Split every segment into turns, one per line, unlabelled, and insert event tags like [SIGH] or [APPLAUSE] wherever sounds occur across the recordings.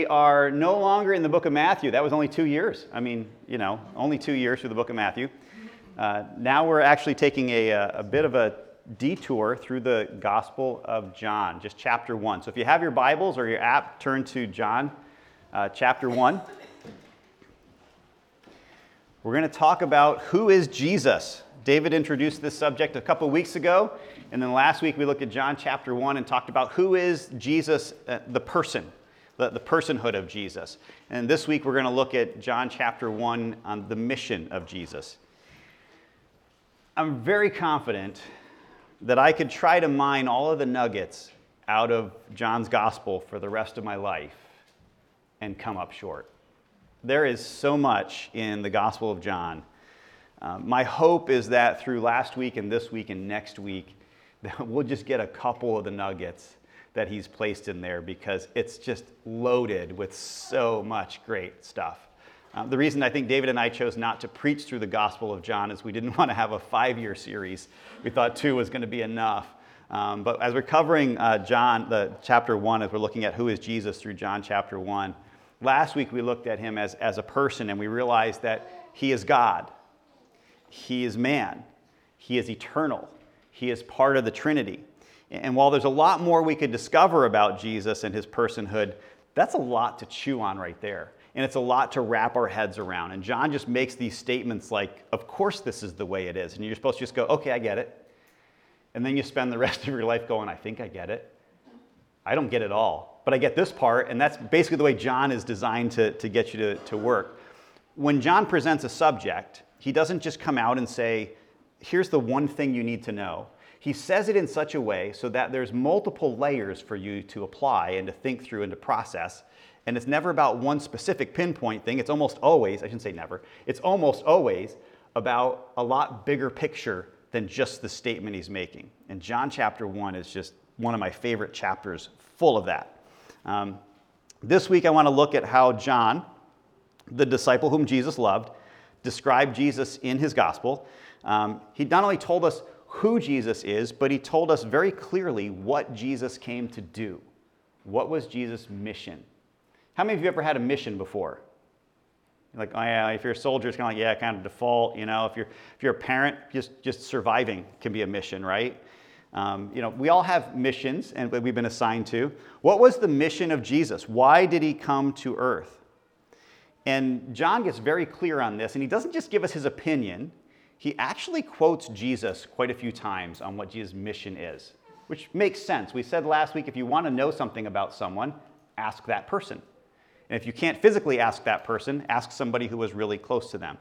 We are no longer in the book of Matthew. That was only two years. I mean, you know, only two years through the book of Matthew. Uh, now we're actually taking a, a bit of a detour through the Gospel of John, just chapter one. So if you have your Bibles or your app, turn to John uh, chapter one. We're going to talk about who is Jesus. David introduced this subject a couple weeks ago, and then last week we looked at John chapter 1 and talked about who is Jesus, uh, the person the, the personhood of Jesus. And this week we're going to look at John chapter 1 on the mission of Jesus. I'm very confident that I could try to mine all of the nuggets out of John's gospel for the rest of my life and come up short. There is so much in the Gospel of John. Uh, my hope is that through last week and this week and next week, [LAUGHS] that we'll just get a couple of the nuggets that he's placed in there because it's just loaded with so much great stuff. Um, the reason I think David and I chose not to preach through the Gospel of John is we didn't [LAUGHS] want to have a five year series. We thought two was going to be enough. Um, but as we're covering uh, John, the chapter one, as we're looking at who is Jesus through John chapter one, last week we looked at him as, as a person and we realized that he is God, he is man, he is eternal, he is part of the Trinity. And while there's a lot more we could discover about Jesus and his personhood, that's a lot to chew on right there. And it's a lot to wrap our heads around. And John just makes these statements like, of course this is the way it is. And you're supposed to just go, okay, I get it. And then you spend the [LAUGHS] rest of your life going, I think I get it. I don't get it all, but I get this part. And that's basically the way John is designed to, to get you to, to work. When John presents a subject, he doesn't just come out and say, here's the one thing you need to know. He says it in such a way so that there's multiple layers for you to apply and to think through and to process. And it's never about one specific pinpoint thing. It's almost always, I shouldn't say never, it's almost always about a lot bigger picture than just the statement he's making. And John chapter 1 is just one of my favorite chapters full of that. Um, this week, I want to look at how John, the disciple whom Jesus loved, described Jesus in his gospel. Um, he not only told us who Jesus is, but he told us very clearly what Jesus came to do. What was Jesus' mission? How many of you ever had a mission before? Like, oh yeah, if you're a soldier, it's kind of like, yeah, kind of default. You know, if you're if you're a parent, just just surviving can be a mission, right? Um, you know, we all have missions and we've been assigned to. What was the mission of Jesus? Why did he come to earth? And John gets very clear on this, and he doesn't just give us his opinion he actually quotes Jesus quite a few times on what Jesus' mission is, which makes sense. We said last week if you want to know something about someone, ask that person. And if you can't physically ask that person, ask somebody who was really close to them.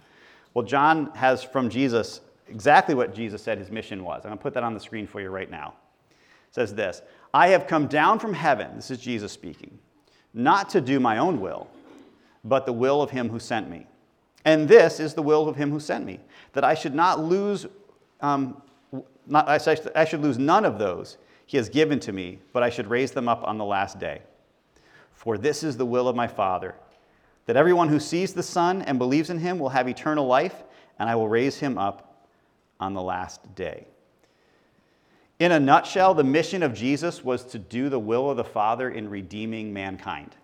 Well, John has from Jesus exactly what Jesus said his mission was. I'm going to put that on the screen for you right now. It says this I have come down from heaven, this is Jesus speaking, not to do my own will, but the will of him who sent me. And this is the will of him who sent me, that I should not lose, um, not, I should lose none of those he has given to me, but I should raise them up on the last day. For this is the will of my Father, that everyone who sees the Son and believes in him will have eternal life, and I will raise him up on the last day. In a nutshell, the mission of Jesus was to do the will of the Father in redeeming mankind.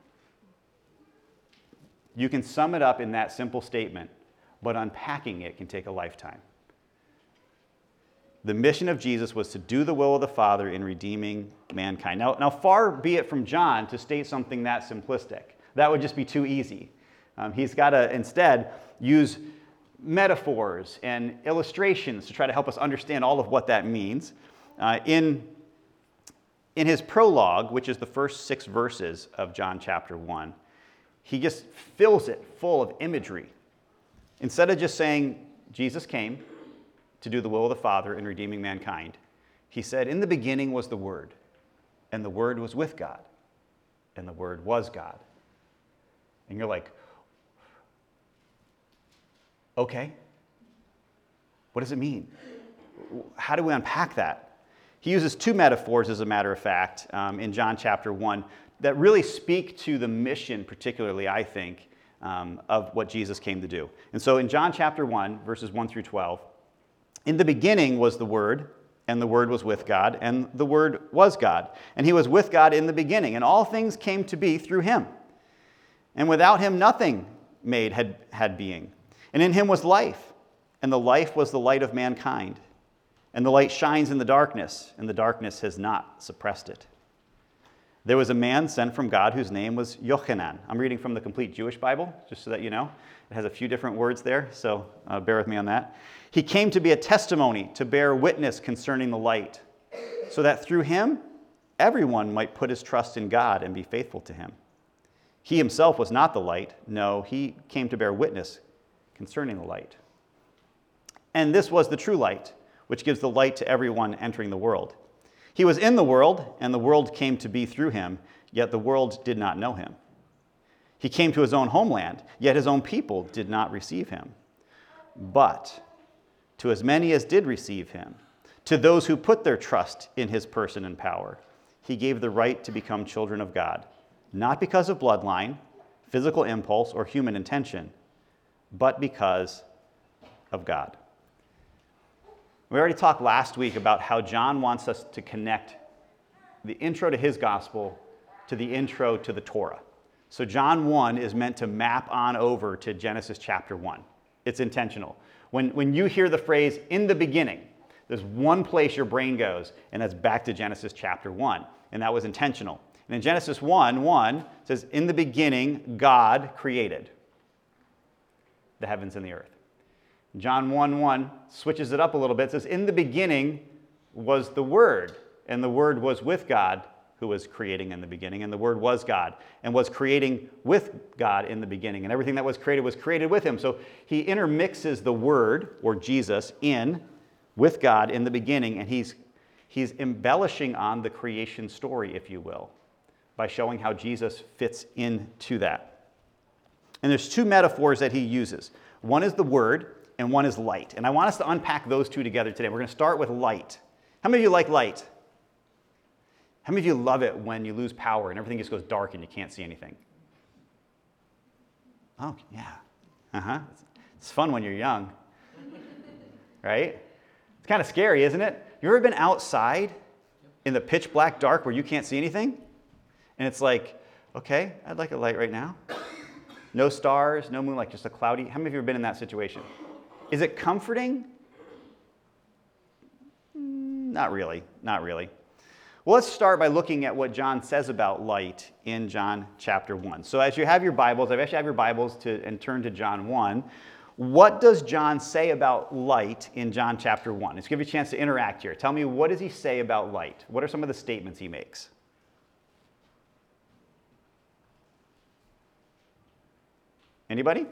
You can sum it up in that simple statement, but unpacking it can take a lifetime. The mission of Jesus was to do the will of the Father in redeeming mankind. Now, now far be it from John to state something that simplistic. That would just be too easy. Um, he's got to instead use metaphors and illustrations to try to help us understand all of what that means. Uh, in, in his prologue, which is the first six verses of John chapter 1, he just fills it full of imagery. Instead of just saying, Jesus came to do the will of the Father in redeeming mankind, he said, In the beginning was the Word, and the Word was with God, and the Word was God. And you're like, okay, what does it mean? How do we unpack that? He uses two metaphors, as a matter of fact, um, in John chapter 1 that really speak to the mission, particularly, I think, um, of what Jesus came to do. And so in John chapter 1, verses 1 through 12, in the beginning was the Word, and the Word was with God, and the Word was God. And He was with God in the beginning, and all things came to be through Him. And without him, nothing made had, had being. And in him was life, and the life was the light of mankind. And the light shines in the darkness, and the darkness has not suppressed it. There was a man sent from God whose name was Yochanan. I'm reading from the complete Jewish Bible, just so that you know. It has a few different words there, so uh, bear with me on that. He came to be a testimony, to bear witness concerning the light, so that through him everyone might put his trust in God and be faithful to him. He himself was not the light, no, he came to bear witness concerning the light. And this was the true light, which gives the light to everyone entering the world. He was in the world, and the world came to be through him, yet the world did not know him. He came to his own homeland, yet his own people did not receive him. But to as many as did receive him, to those who put their trust in his person and power, he gave the right to become children of God, not because of bloodline, physical impulse, or human intention, but because of God. We already talked last week about how John wants us to connect the intro to his gospel to the intro to the Torah. So, John 1 is meant to map on over to Genesis chapter 1. It's intentional. When, when you hear the phrase in the beginning, there's one place your brain goes, and that's back to Genesis chapter 1. And that was intentional. And in Genesis 1 1 it says, In the beginning, God created the heavens and the earth. John 1 1 switches it up a little bit. It says, In the beginning was the Word, and the Word was with God, who was creating in the beginning, and the Word was God, and was creating with God in the beginning. And everything that was created was created with Him. So he intermixes the Word, or Jesus, in with God in the beginning, and he's, he's embellishing on the creation story, if you will, by showing how Jesus fits into that. And there's two metaphors that he uses one is the Word, and one is light. And I want us to unpack those two together today. We're going to start with light. How many of you like light? How many of you love it when you lose power and everything just goes dark and you can't see anything? Oh, yeah. Uh huh. It's fun when you're young, right? It's kind of scary, isn't it? You ever been outside in the pitch black dark where you can't see anything? And it's like, okay, I'd like a light right now. No stars, no moonlight, just a cloudy. How many of you have been in that situation? Is it comforting? Mm, not really, not really. Well, let's start by looking at what John says about light in John chapter 1. So, as you have your Bibles, I've actually have your Bibles to, and turn to John 1. What does John say about light in John chapter 1? Let's give you a chance to interact here. Tell me, what does he say about light? What are some of the statements he makes? Anybody?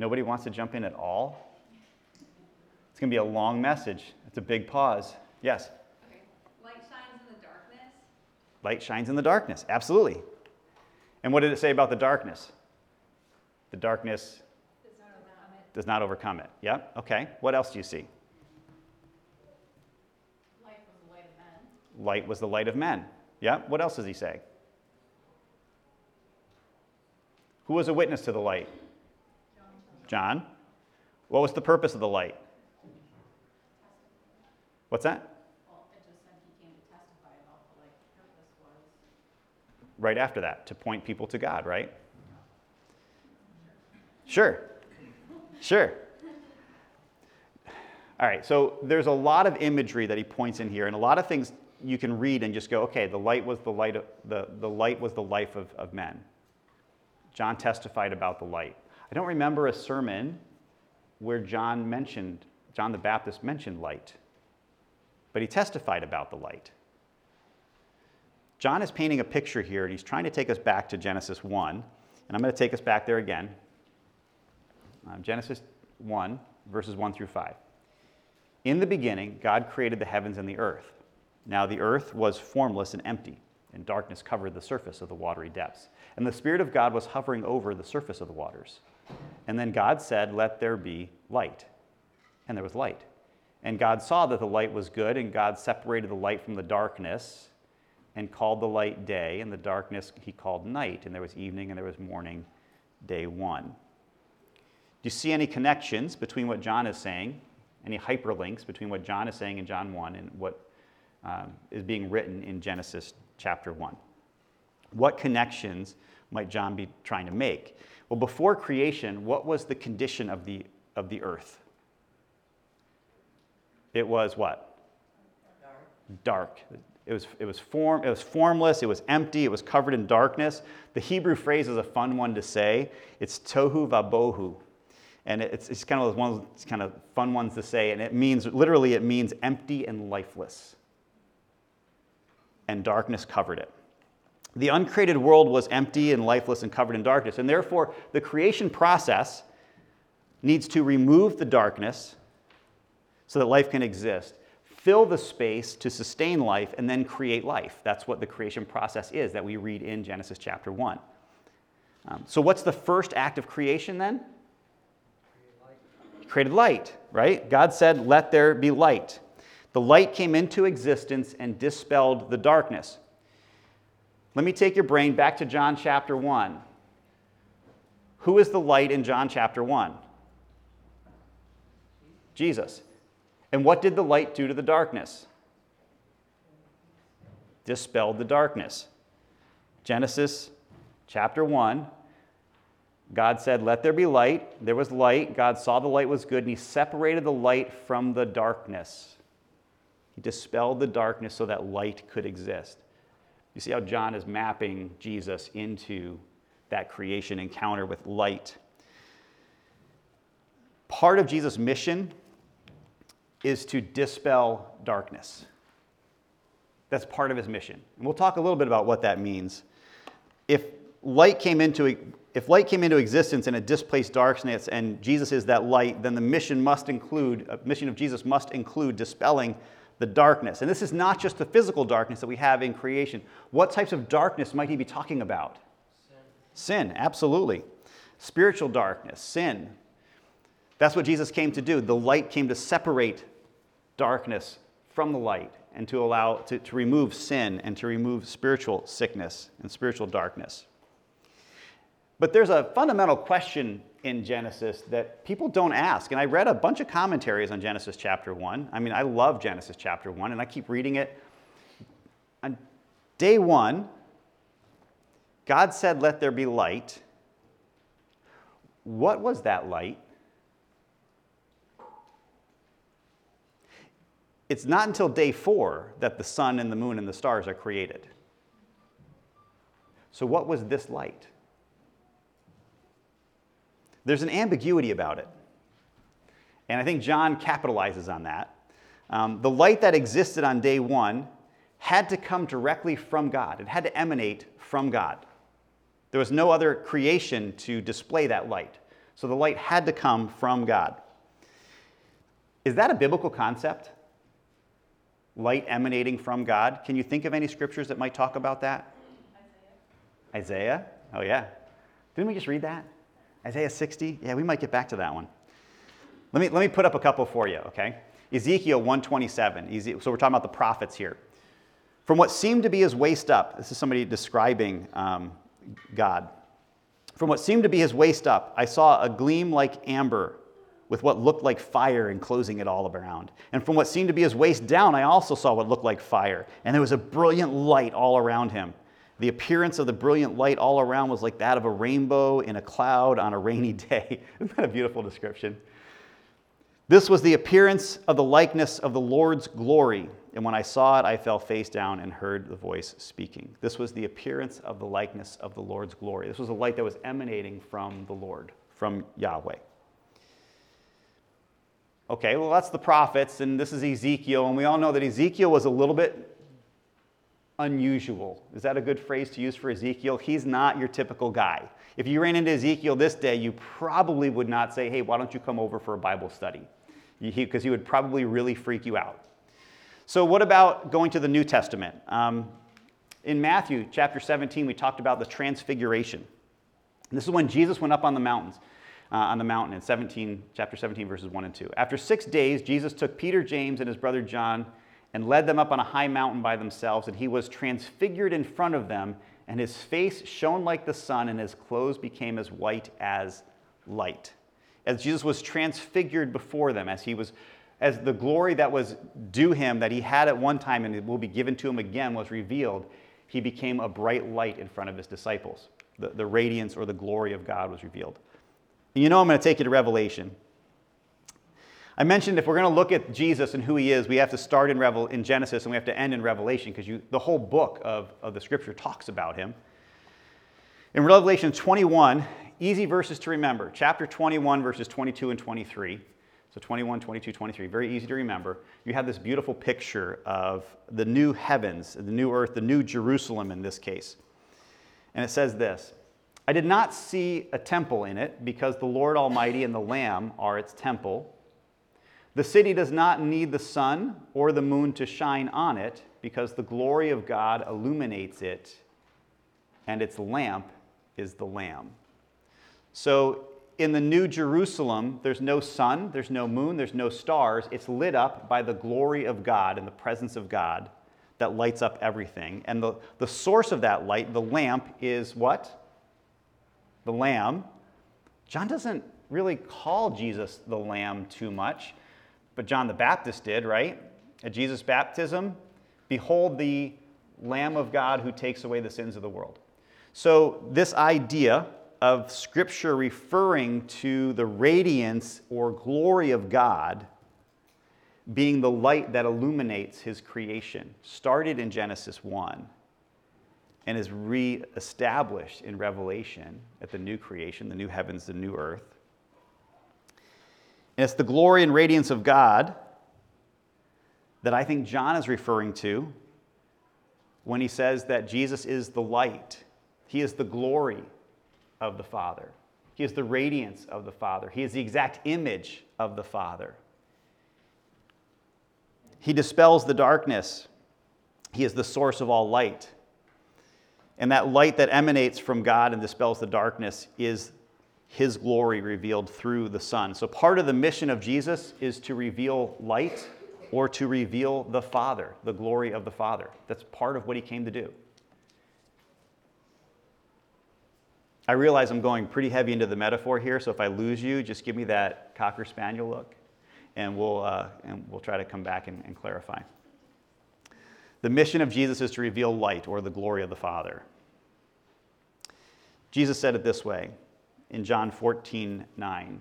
Nobody wants to jump in at all? It's going to be a long message. It's a big pause. Yes?
Okay. Light shines in the darkness.
Light shines in the darkness. Absolutely. And what did it say about the darkness? The darkness
Does not overcome it.
does not overcome it. Yep. Okay. What else do you see?
Light was the light of men.
Light was the light of men. Yep. What else does he say? Who was a witness to the light? John. What was the purpose of the light? What's that? Right after that, to point people to God, right? Sure. Sure. All right, so there's a lot of imagery that he points in here, and a lot of things you can read and just go, okay, the light was the light of, the, the light was the life of, of men. John testified about the light. I don't remember a sermon where John mentioned, John the Baptist mentioned light, but he testified about the light. John is painting a picture here, and he's trying to take us back to Genesis 1. And I'm going to take us back there again. Um, Genesis 1, verses 1 through 5. In the beginning, God created the heavens and the earth. Now the earth was formless and empty, and darkness covered the surface of the watery depths. And the Spirit of God was hovering over the surface of the waters. And then God said, Let there be light. And there was light. And God saw that the light was good, and God separated the light from the darkness and called the light day, and the darkness he called night. And there was evening and there was morning, day one. Do you see any connections between what John is saying, any hyperlinks between what John is saying in John 1 and what um, is being written in Genesis chapter 1. What connections might John be trying to make? Well, before creation, what was the condition of the, of the earth? It was what? Dark. It was, it, was form, it was formless, it was empty, it was covered in darkness. The Hebrew phrase is a fun one to say. It's tohu vabohu. And it's, it's kind of one of those kind of fun ones to say. And it means, literally, it means empty and lifeless. And darkness covered it. The uncreated world was empty and lifeless and covered in darkness. And therefore, the creation process needs to remove the darkness so that life can exist, fill the space to sustain life, and then create life. That's what the creation process is that we read in Genesis chapter 1. Um, so, what's the first act of creation then? He created light, right? God said, Let there be light. The light came into existence and dispelled the darkness. Let me take your brain back to John chapter 1. Who is the light in John chapter 1? Jesus. And what did the light do to the darkness? Dispelled the darkness. Genesis chapter 1. God said, Let there be light. There was light. God saw the light was good, and He separated the light from the darkness. He dispelled the darkness so that light could exist. You see how John is mapping Jesus into that creation encounter with light. Part of Jesus' mission is to dispel darkness. That's part of his mission. And we'll talk a little bit about what that means. If light came into if light came into existence and it displaced darkness and Jesus is that light, then the mission must include a mission of Jesus must include dispelling the darkness. And this is not just the physical darkness that we have in creation. What types of darkness might he be talking about? Sin, sin absolutely. Spiritual darkness, sin. That's what Jesus came to do. The light came to separate darkness from the light and to allow to, to remove sin and to remove spiritual sickness and spiritual darkness. But there's a fundamental question in Genesis that people don't ask. And I read a bunch of commentaries on Genesis chapter 1. I mean, I love Genesis chapter 1, and I keep reading it. On day one, God said, Let there be light. What was that light? It's not until day four that the sun and the moon and the stars are created. So, what was this light? There's an ambiguity about it. And I think John capitalizes on that. Um, the light that existed on day one had to come directly from God, it had to emanate from God. There was no other creation to display that light. So the light had to come from God. Is that a biblical concept? Light emanating from God? Can you think of any scriptures that might talk about that? Isaiah. Isaiah? Oh, yeah. Didn't we just read that? Isaiah 60? Yeah, we might get back to that one. Let me, let me put up a couple for you, okay? Ezekiel 127. So we're talking about the prophets here. From what seemed to be his waist up, this is somebody describing um, God. From what seemed to be his waist up, I saw a gleam like amber with what looked like fire enclosing it all around. And from what seemed to be his waist down, I also saw what looked like fire. And there was a brilliant light all around him. The appearance of the brilliant light all around was like that of a rainbow in a cloud on a rainy [LAUGHS] day. Isn't that a beautiful description? This was the appearance of the likeness of the Lord's glory. And when I saw it, I fell face down and heard the voice speaking. This was the appearance of the likeness of the Lord's glory. This was a light that was emanating from the Lord, from Yahweh. Okay, well, that's the prophets, and this is Ezekiel, and we all know that Ezekiel was a little bit unusual. Is that a good phrase to use for Ezekiel? He's not your typical guy. If you ran into Ezekiel this day, you probably would not say, hey, why don't you come over for a Bible study? Because he, he, would probably really freak you out. So, what about going to the New Testament? Um, in Matthew chapter 17, we talked about the transfiguration. This is when Jesus went up on the mountains. Uh, on the mountain in 17, chapter 17, verses 1 and 2. After six days, Jesus took Peter, James, and his brother John and led them up on a high mountain by themselves, and he was transfigured in front of them, and his face shone like the sun, and his clothes became as white as light. As Jesus was transfigured before them, as he was as the glory that was due him, that he had at one time and it will be given to him again, was revealed, he became a bright light in front of his disciples. The, the radiance or the glory of God was revealed. And you know, I'm going to take you to Revelation. I mentioned if we're going to look at Jesus and who he is, we have to start in, Revel- in Genesis and we have to end in Revelation because the whole book of, of the scripture talks about him. In Revelation 21, easy verses to remember. Chapter 21, verses 22 and 23. So 21, 22, 23, very easy to remember. You have this beautiful picture of the new heavens, the new earth, the new Jerusalem in this case. And it says this I did not see a temple in it because the Lord Almighty and the Lamb are its temple. The city does not need the sun or the moon to shine on it because the glory of God illuminates it, and its lamp is the Lamb. So in the New Jerusalem, there's no sun, there's no moon, there's no stars. It's lit up by the glory of God and the presence of God that lights up everything. And the, the source of that light, the lamp, is what? The Lamb. John doesn't really call Jesus the Lamb too much. But John the Baptist did, right? At Jesus' baptism, behold the Lamb of God who takes away the sins of the world. So, this idea of Scripture referring to the radiance or glory of God being the light that illuminates his creation started in Genesis 1 and is re-established in Revelation at the new creation, the new heavens, the new earth. And it's the glory and radiance of God that I think John is referring to when he says that Jesus is the light. He is the glory of the Father. He is the radiance of the Father. He is the exact image of the Father. He dispels the darkness. He is the source of all light. And that light that emanates from God and dispels the darkness is his glory revealed through the Son. So, part of the mission of Jesus is to reveal light or to reveal the Father, the glory of the Father. That's part of what he came to do. I realize I'm going pretty heavy into the metaphor here, so if I lose you, just give me that Cocker Spaniel look, and we'll, uh, and we'll try to come back and, and clarify. The mission of Jesus is to reveal light or the glory of the Father. Jesus said it this way in John 14, 9.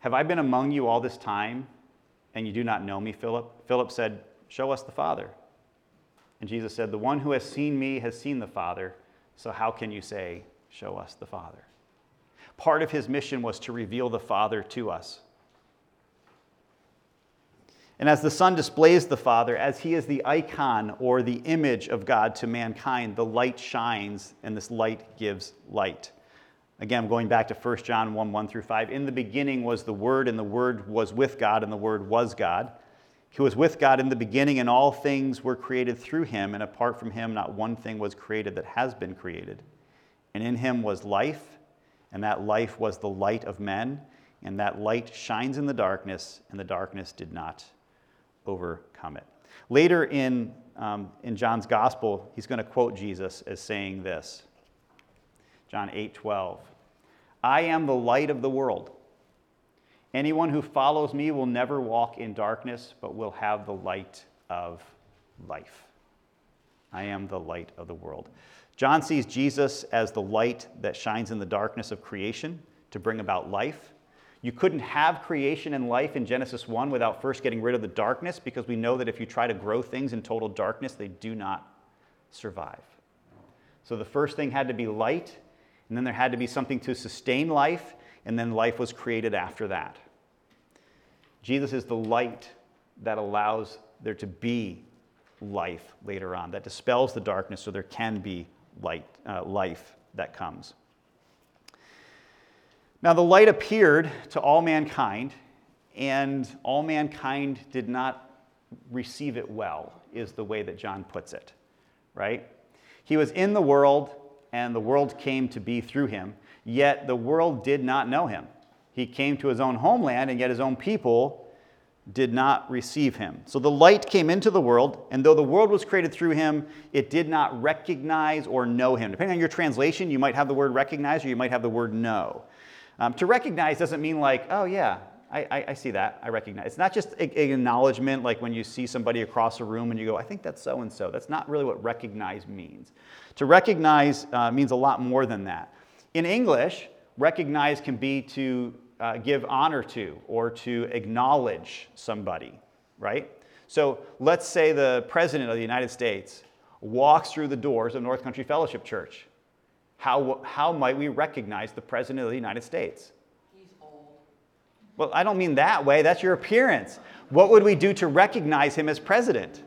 Have I been among you all this time, and you do not know me, Philip? Philip said, Show us the Father. And Jesus said, The one who has seen me has seen the Father, so how can you say, Show us the Father? Part of his mission was to reveal the Father to us. And as the Son displays the Father, as he is the icon or the image of God to mankind, the light shines and this light gives light. Again, going back to 1 John 1 1 through 5. In the beginning was the Word, and the Word was with God, and the Word was God. He was with God in the beginning, and all things were created through him, and apart from him, not one thing was created that has been created. And in him was life, and that life was the light of men, and that light shines in the darkness, and the darkness did not overcome it. Later in, um, in John's gospel, he's going to quote Jesus as saying this John 8 12. I am the light of the world. Anyone who follows me will never walk in darkness, but will have the light of life. I am the light of the world. John sees Jesus as the light that shines in the darkness of creation to bring about life. You couldn't have creation and life in Genesis 1 without first getting rid of the darkness because we know that if you try to grow things in total darkness, they do not survive. So the first thing had to be light, and then there had to be something to sustain life, and then life was created after that. Jesus is the light that allows there to be life later on, that dispels the darkness so there can be light, uh, life that comes. Now, the light appeared to all mankind, and all mankind did not receive it well, is the way that John puts it, right? He was in the world, and the world came to be through him, yet the world did not know him. He came to his own homeland, and yet his own people did not receive him. So the light came into the world, and though the world was created through him, it did not recognize or know him. Depending on your translation, you might have the word recognize or you might have the word know. Um, to recognize doesn't mean like, oh yeah, I, I, see that. I recognize. It's not just acknowledgement like when you see somebody across a room and you go, I think that's so and so. That's not really what recognize means. To recognize uh, means a lot more than that. In English, recognize can be to uh, give honor to or to acknowledge somebody, right? So let's say the President of the United States walks through the doors of North Country Fellowship Church. How, how might we recognize the President of the United States?
He's old.
Well, I don't mean that way. That's your appearance. What would we do to recognize him as president?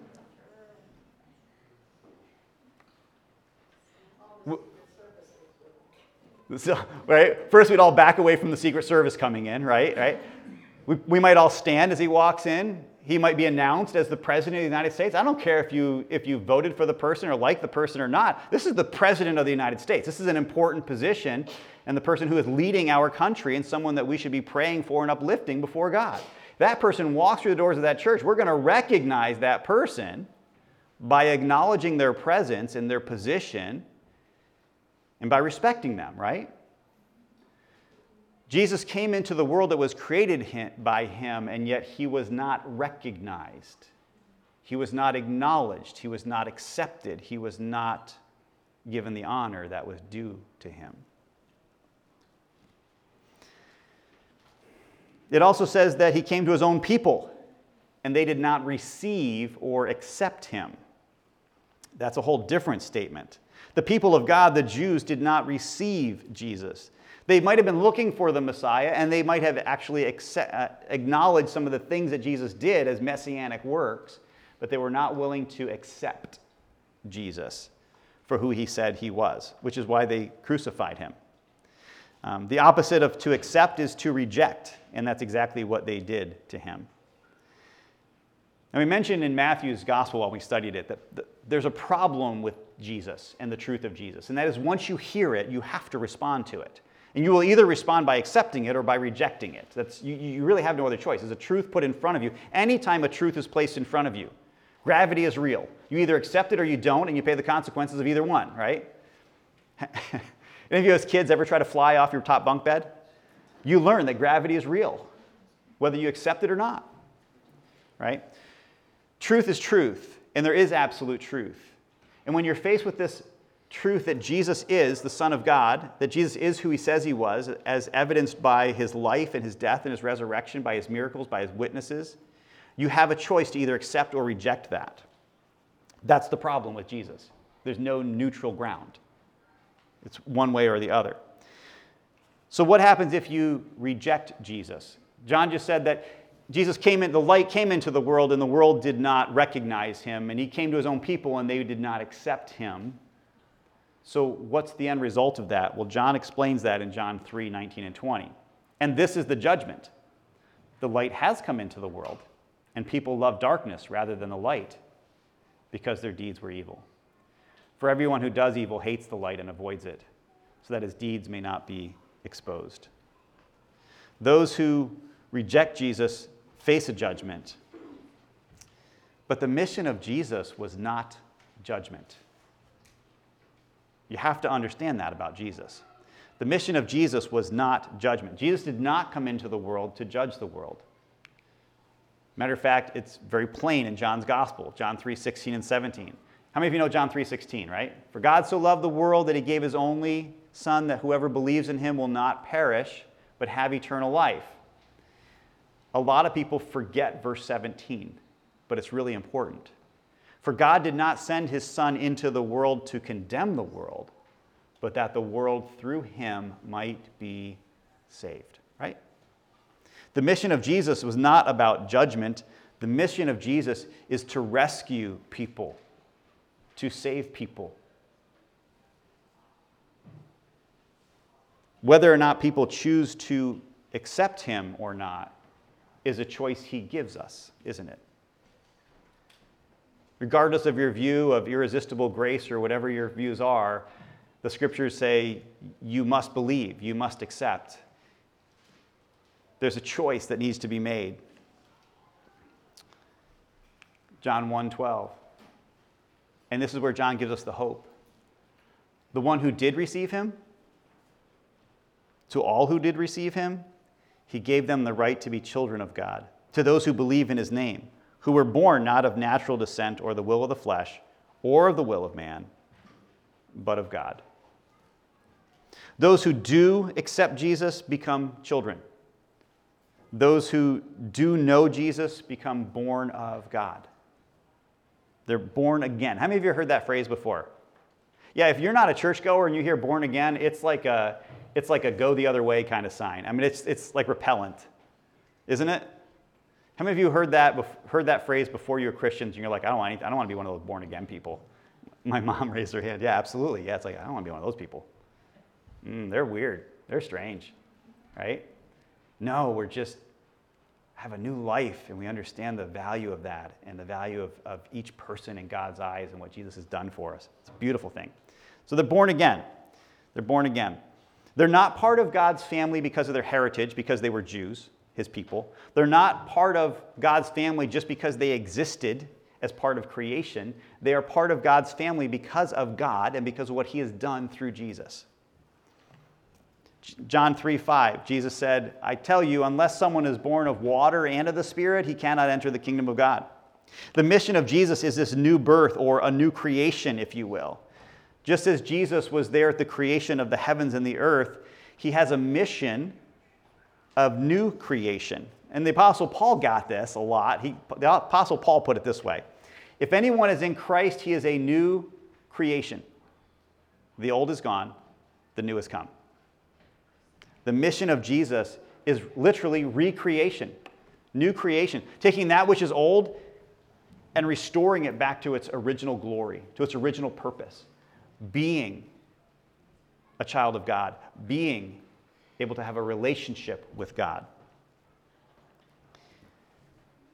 So, right? First, we'd all back away from the Secret Service coming in, right? Right? We, we might all stand as he walks in. He might be announced as the president of the United States. I don't care if you if you voted for the person or like the person or not. This is the president of the United States. This is an important position, and the person who is leading our country and someone that we should be praying for and uplifting before God. That person walks through the doors of that church. We're going to recognize that person by acknowledging their presence and their position and by respecting them, right? Jesus came into the world that was created by him, and yet he was not recognized. He was not acknowledged. He was not accepted. He was not given the honor that was due to him. It also says that he came to his own people, and they did not receive or accept him. That's a whole different statement. The people of God, the Jews, did not receive Jesus. They might have been looking for the Messiah, and they might have actually accept, uh, acknowledged some of the things that Jesus did as messianic works, but they were not willing to accept Jesus for who he said he was, which is why they crucified him. Um, the opposite of to accept is to reject, and that's exactly what they did to him. And we mentioned in Matthew's gospel while we studied it that th- there's a problem with Jesus and the truth of Jesus. And that is once you hear it, you have to respond to it. And you will either respond by accepting it or by rejecting it. That's, you, you really have no other choice. There's a truth put in front of you. Anytime a truth is placed in front of you, gravity is real. You either accept it or you don't, and you pay the consequences of either one, right? [LAUGHS] Any of you as kids ever try to fly off your top bunk bed? You learn that gravity is real, whether you accept it or not, right? Truth is truth, and there is absolute truth. And when you're faced with this truth that Jesus is the Son of God, that Jesus is who he says he was, as evidenced by his life and his death and his resurrection, by his miracles, by his witnesses, you have a choice to either accept or reject that. That's the problem with Jesus. There's no neutral ground, it's one way or the other. So, what happens if you reject Jesus? John just said that Jesus came in, the light came into the world, and the world did not recognize him, and he came to his own people, and they did not accept him. So, what's the end result of that? Well, John explains that in John 3 19 and 20. And this is the judgment the light has come into the world, and people love darkness rather than the light because their deeds were evil. For everyone who does evil hates the light and avoids it, so that his deeds may not be exposed. Those who reject Jesus face a judgment. But the mission of Jesus was not judgment. You have to understand that about Jesus. The mission of Jesus was not judgment. Jesus did not come into the world to judge the world. Matter of fact, it's very plain in John's gospel, John 3 16 and 17. How many of you know John 3 16, right? For God so loved the world that he gave his only Son, that whoever believes in him will not perish, but have eternal life. A lot of people forget verse 17, but it's really important. For God did not send his Son into the world to condemn the world, but that the world through him might be saved, right? The mission of Jesus was not about judgment. The mission of Jesus is to rescue people, to save people. Whether or not people choose to accept him or not is a choice he gives us, isn't it? Regardless of your view of irresistible grace or whatever your views are, the scriptures say you must believe, you must accept. There's a choice that needs to be made. John 1:12. And this is where John gives us the hope. The one who did receive him, to all who did receive him, he gave them the right to be children of God, to those who believe in his name, who were born not of natural descent or the will of the flesh or of the will of man, but of God. Those who do accept Jesus become children. Those who do know Jesus become born of God. They're born again. How many of you heard that phrase before? Yeah, if you're not a churchgoer and you hear born again, it's like a, it's like a go the other way kind of sign. I mean, it's, it's like repellent, isn't it? How many of you heard that, heard that phrase before you were Christians and you're like, I don't, want any, I don't want to be one of those born again people? My mom [LAUGHS] raised her hand. Yeah, absolutely. Yeah, it's like, I don't want to be one of those people. Mm, they're weird. They're strange, right? No, we're just have a new life and we understand the value of that and the value of, of each person in God's eyes and what Jesus has done for us. It's a beautiful thing. So they're born again. They're born again. They're not part of God's family because of their heritage, because they were Jews, his people. They're not part of God's family just because they existed as part of creation. They are part of God's family because of God and because of what he has done through Jesus. John 3 5, Jesus said, I tell you, unless someone is born of water and of the Spirit, he cannot enter the kingdom of God. The mission of Jesus is this new birth or a new creation, if you will. Just as Jesus was there at the creation of the heavens and the earth, he has a mission of new creation. And the Apostle Paul got this a lot. He, the Apostle Paul put it this way If anyone is in Christ, he is a new creation. The old is gone, the new has come. The mission of Jesus is literally recreation, new creation, taking that which is old and restoring it back to its original glory, to its original purpose, being a child of God, being able to have a relationship with God.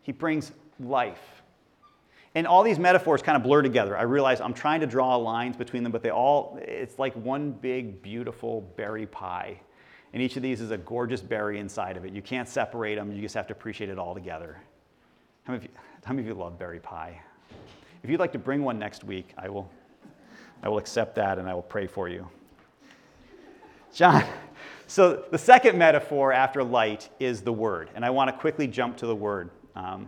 He brings life. And all these metaphors kind of blur together. I realize I'm trying to draw lines between them, but they all, it's like one big, beautiful berry pie and each of these is a gorgeous berry inside of it. You can't separate them, you just have to appreciate it all together. How many of you, how many of you love berry pie? If you'd like to bring one next week, I will, I will accept that and I will pray for you. John, so the second metaphor after light is the word. And I want to quickly jump to the word. Um,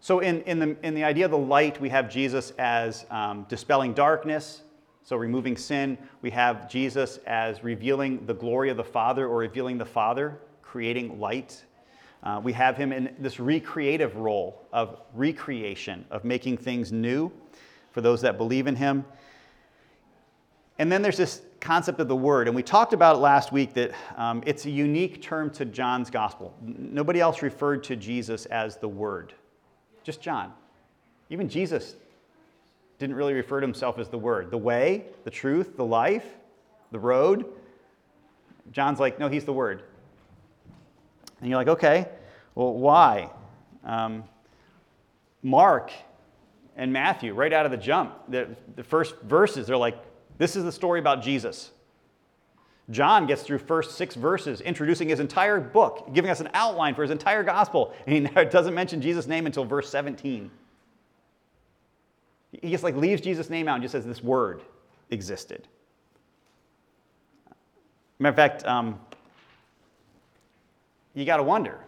so, in, in, the, in the idea of the light, we have Jesus as um, dispelling darkness, so, removing sin, we have Jesus as revealing the glory of the Father or revealing the Father, creating light. Uh, we have him in this recreative role of recreation, of making things new for those that believe in him. And then there's this concept of the word. And we talked about it last week that um, it's a unique term to John's gospel. Nobody else referred to Jesus as the word, just John. Even Jesus didn't really refer to himself as the Word. The way, the truth, the life, the road. John's like, no, he's the Word. And you're like, okay, well, why? Um, Mark and Matthew, right out of the jump, the, the first verses, they're like, this is the story about Jesus. John gets through first six verses, introducing his entire book, giving us an outline for his entire gospel, and [LAUGHS] he doesn't mention Jesus' name until verse 17. He just like leaves Jesus' name out and just says this word existed. Matter of fact, um, you got to wonder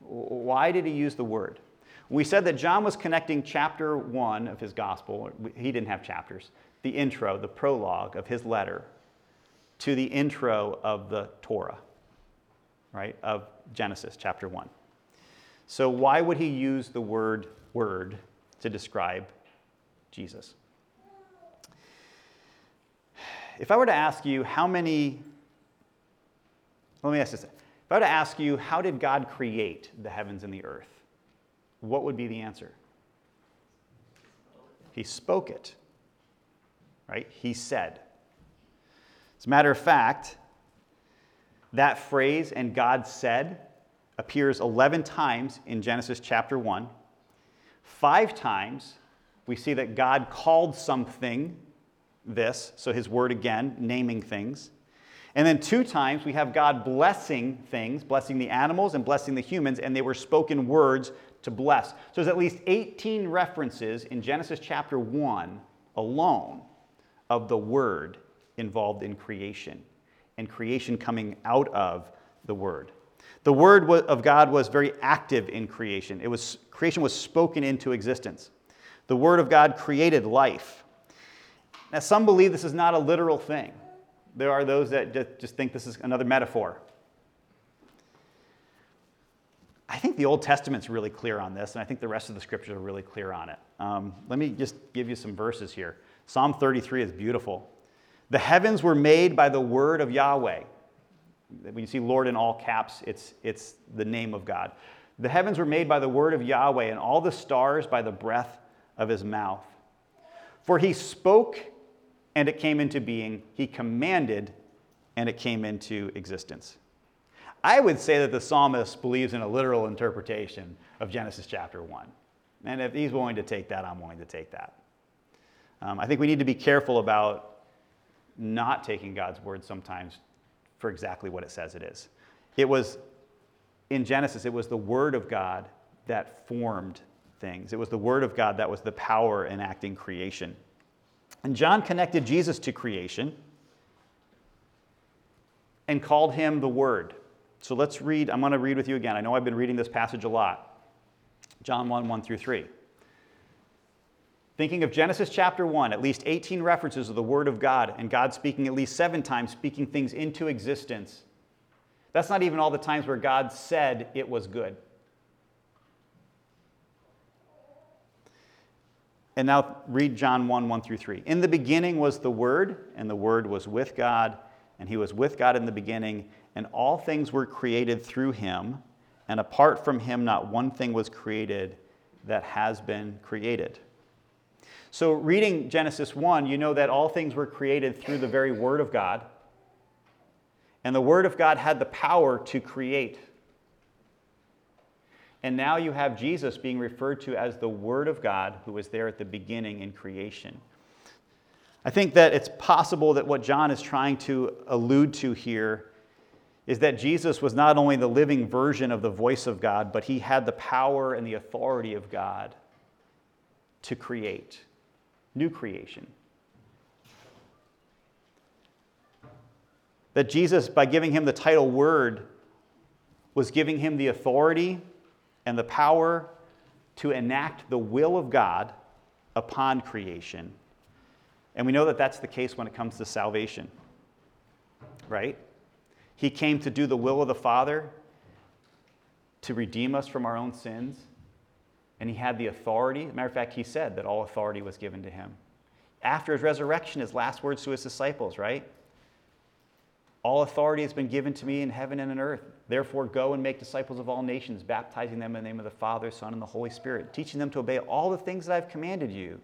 why did he use the word? We said that John was connecting chapter one of his gospel, he didn't have chapters, the intro, the prologue of his letter, to the intro of the Torah, right, of Genesis chapter one. So, why would he use the word word to describe Jesus. If I were to ask you how many, let me ask this. If I were to ask you, how did God create the heavens and the earth? What would be the answer? He spoke it, right? He said. As a matter of fact, that phrase, and God said, appears 11 times in Genesis chapter 1, five times we see that God called something this, so his word again, naming things. And then two times we have God blessing things, blessing the animals and blessing the humans, and they were spoken words to bless. So there's at least 18 references in Genesis chapter 1 alone of the word involved in creation, and creation coming out of the word. The Word of God was very active in creation. It was, creation was spoken into existence. The Word of God created life. Now, some believe this is not a literal thing. There are those that just think this is another metaphor. I think the Old Testament's really clear on this, and I think the rest of the scriptures are really clear on it. Um, let me just give you some verses here. Psalm 33 is beautiful. The heavens were made by the word of Yahweh. When you see Lord in all caps, it's, it's the name of God. The heavens were made by the word of Yahweh, and all the stars by the breath of his mouth. For he spoke, and it came into being. He commanded, and it came into existence. I would say that the psalmist believes in a literal interpretation of Genesis chapter 1. And if he's willing to take that, I'm willing to take that. Um, I think we need to be careful about not taking God's word sometimes for exactly what it says it is. It was, in Genesis, it was the word of God that formed things, it was the word of God that was the power enacting creation. And John connected Jesus to creation and called him the Word. So let's read. I'm going to read with you again. I know I've been reading this passage a lot. John 1 1 through 3. Thinking of Genesis chapter 1, at least 18 references of the Word of God, and God speaking at least seven times, speaking things into existence. That's not even all the times where God said it was good. And now read John 1 1 through 3. In the beginning was the Word, and the Word was with God, and He was with God in the beginning, and all things were created through him, and apart from him, not one thing was created that has been created. So, reading Genesis 1, you know that all things were created through the very Word of God. And the Word of God had the power to create. And now you have Jesus being referred to as the Word of God who was there at the beginning in creation. I think that it's possible that what John is trying to allude to here is that Jesus was not only the living version of the voice of God, but he had the power and the authority of God to create new creation. That Jesus, by giving him the title Word, was giving him the authority and the power to enact the will of God upon creation. And we know that that's the case when it comes to salvation, right? He came to do the will of the Father, to redeem us from our own sins. And he had the authority. matter of fact, he said that all authority was given to him. After his resurrection, his last words to his disciples, right? All authority has been given to me in heaven and in earth. Therefore, go and make disciples of all nations, baptizing them in the name of the Father, Son, and the Holy Spirit, teaching them to obey all the things that I've commanded you.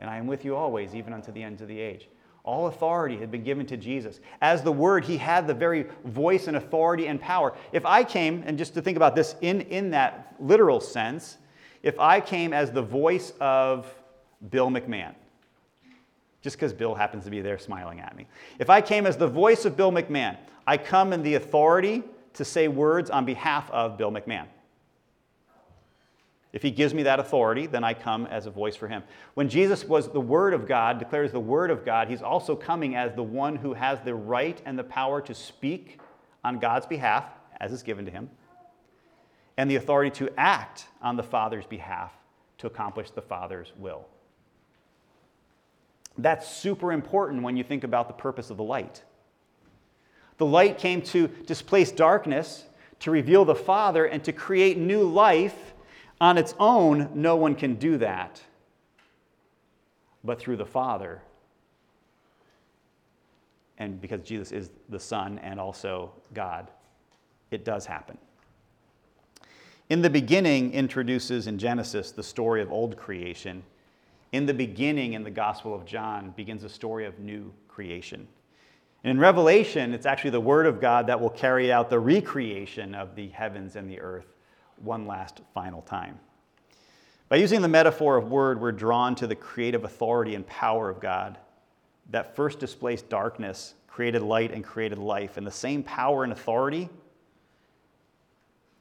And I am with you always, even unto the ends of the age. All authority had been given to Jesus. As the Word, he had the very voice and authority and power. If I came, and just to think about this in, in that literal sense, if I came as the voice of Bill McMahon, just because Bill happens to be there smiling at me, if I came as the voice of Bill McMahon, I come in the authority to say words on behalf of Bill McMahon. If he gives me that authority, then I come as a voice for him. When Jesus was the Word of God, declares the Word of God, he's also coming as the one who has the right and the power to speak on God's behalf, as is given to him, and the authority to act on the Father's behalf to accomplish the Father's will. That's super important when you think about the purpose of the light. The light came to displace darkness, to reveal the Father, and to create new life on its own, no one can do that, but through the Father. And because Jesus is the Son and also God, it does happen. In the beginning, introduces in Genesis the story of old creation. In the beginning, in the Gospel of John, begins a story of new creation. And in Revelation, it's actually the Word of God that will carry out the recreation of the heavens and the earth one last final time. By using the metaphor of word, we're drawn to the creative authority and power of God that first displaced darkness, created light, and created life. And the same power and authority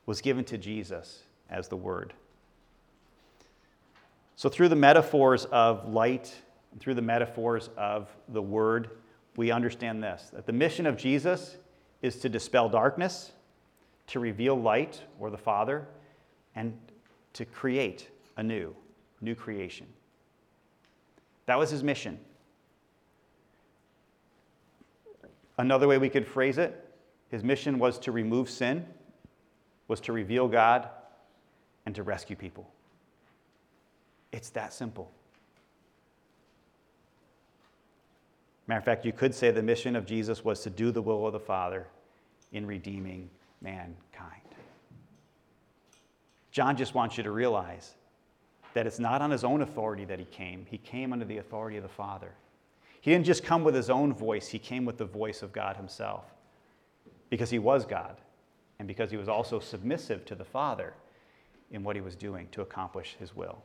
was given to Jesus as the Word. So, through the metaphors of light, and through the metaphors of the Word, we understand this that the mission of Jesus is to dispel darkness to reveal light or the Father and to create a new, new creation. That was his mission. Another way we could phrase it his mission was to remove sin, was to reveal God, and to rescue people. It's that simple. Matter of fact, you could say the mission of Jesus was to do the will of the Father in redeeming mankind. John just wants you to realize that it's not on his own authority that he came, he came under the authority of the Father. He didn't just come with his own voice, he came with the voice of God himself because he was God and because he was also submissive to the Father in what he was doing to accomplish his will.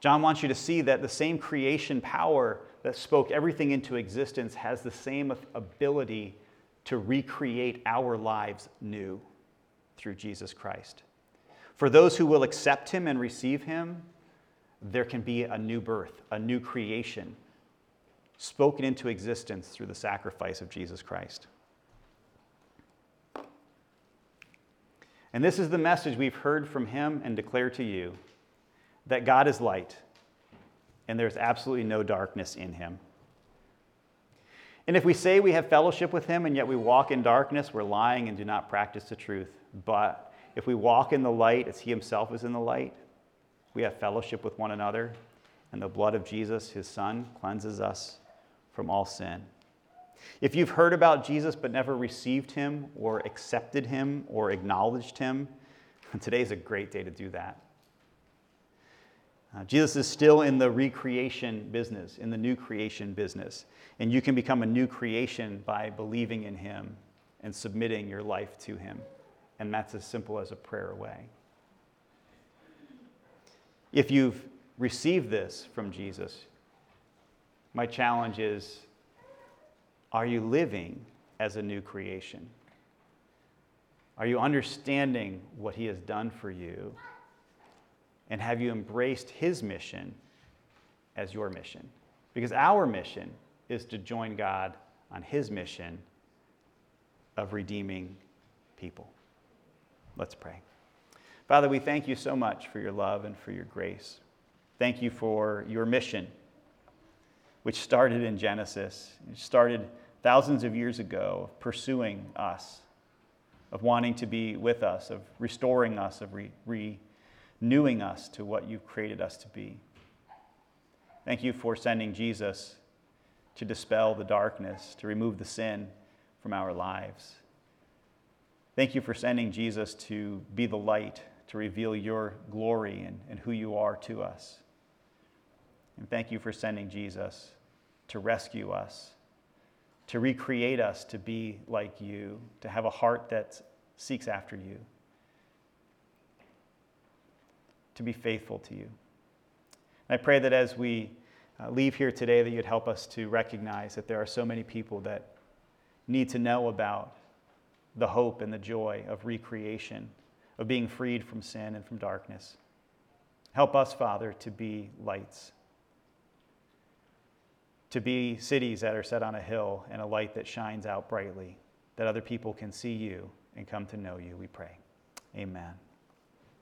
John wants you to see that the same creation power that spoke everything into existence has the same ability to recreate our lives new through Jesus Christ. For those who will accept him and receive him, there can be a new birth, a new creation spoken into existence through the sacrifice of Jesus Christ. And this is the message we've heard from him and declare to you that God is light and there's absolutely no darkness in him. And if we say we have fellowship with him and yet we walk in darkness, we're lying and do not practice the truth. But if we walk in the light as he himself is in the light, we have fellowship with one another, and the blood of Jesus, his son, cleanses us from all sin. If you've heard about Jesus but never received him or accepted him or acknowledged him, [LAUGHS] today is a great day to do that. Uh, Jesus is still in the recreation business, in the new creation business. And you can become a new creation by believing in Him and submitting your life to Him. And that's as simple as a prayer away. If you've received this from Jesus, my challenge is are you living as a new creation? Are you understanding what He has done for you? And have you embraced his mission as your mission? Because our mission is to join God on his mission of redeeming people. Let's pray. Father, we thank you so much for your love and for your grace. Thank you for your mission, which started in Genesis. It started thousands of years ago, of pursuing us, of wanting to be with us, of restoring us, of re, re renewing us to what you've created us to be. Thank you for sending Jesus to dispel the darkness, to remove the sin from our lives. Thank you for sending Jesus to be the light, to reveal your glory and, and who you are to us. And thank you for sending Jesus to rescue us, to recreate us to be like you, to have a heart that seeks after you to be faithful to you. And I pray that as we uh, leave here today, that you'd help us to recognize that there are so many people that need to know about the hope and the joy of recreation, of being freed from sin and from darkness. Help us, Father, to be lights, to be cities that are set on a hill and a light that shines out brightly, that other people can see you and come to know you, we pray. Amen.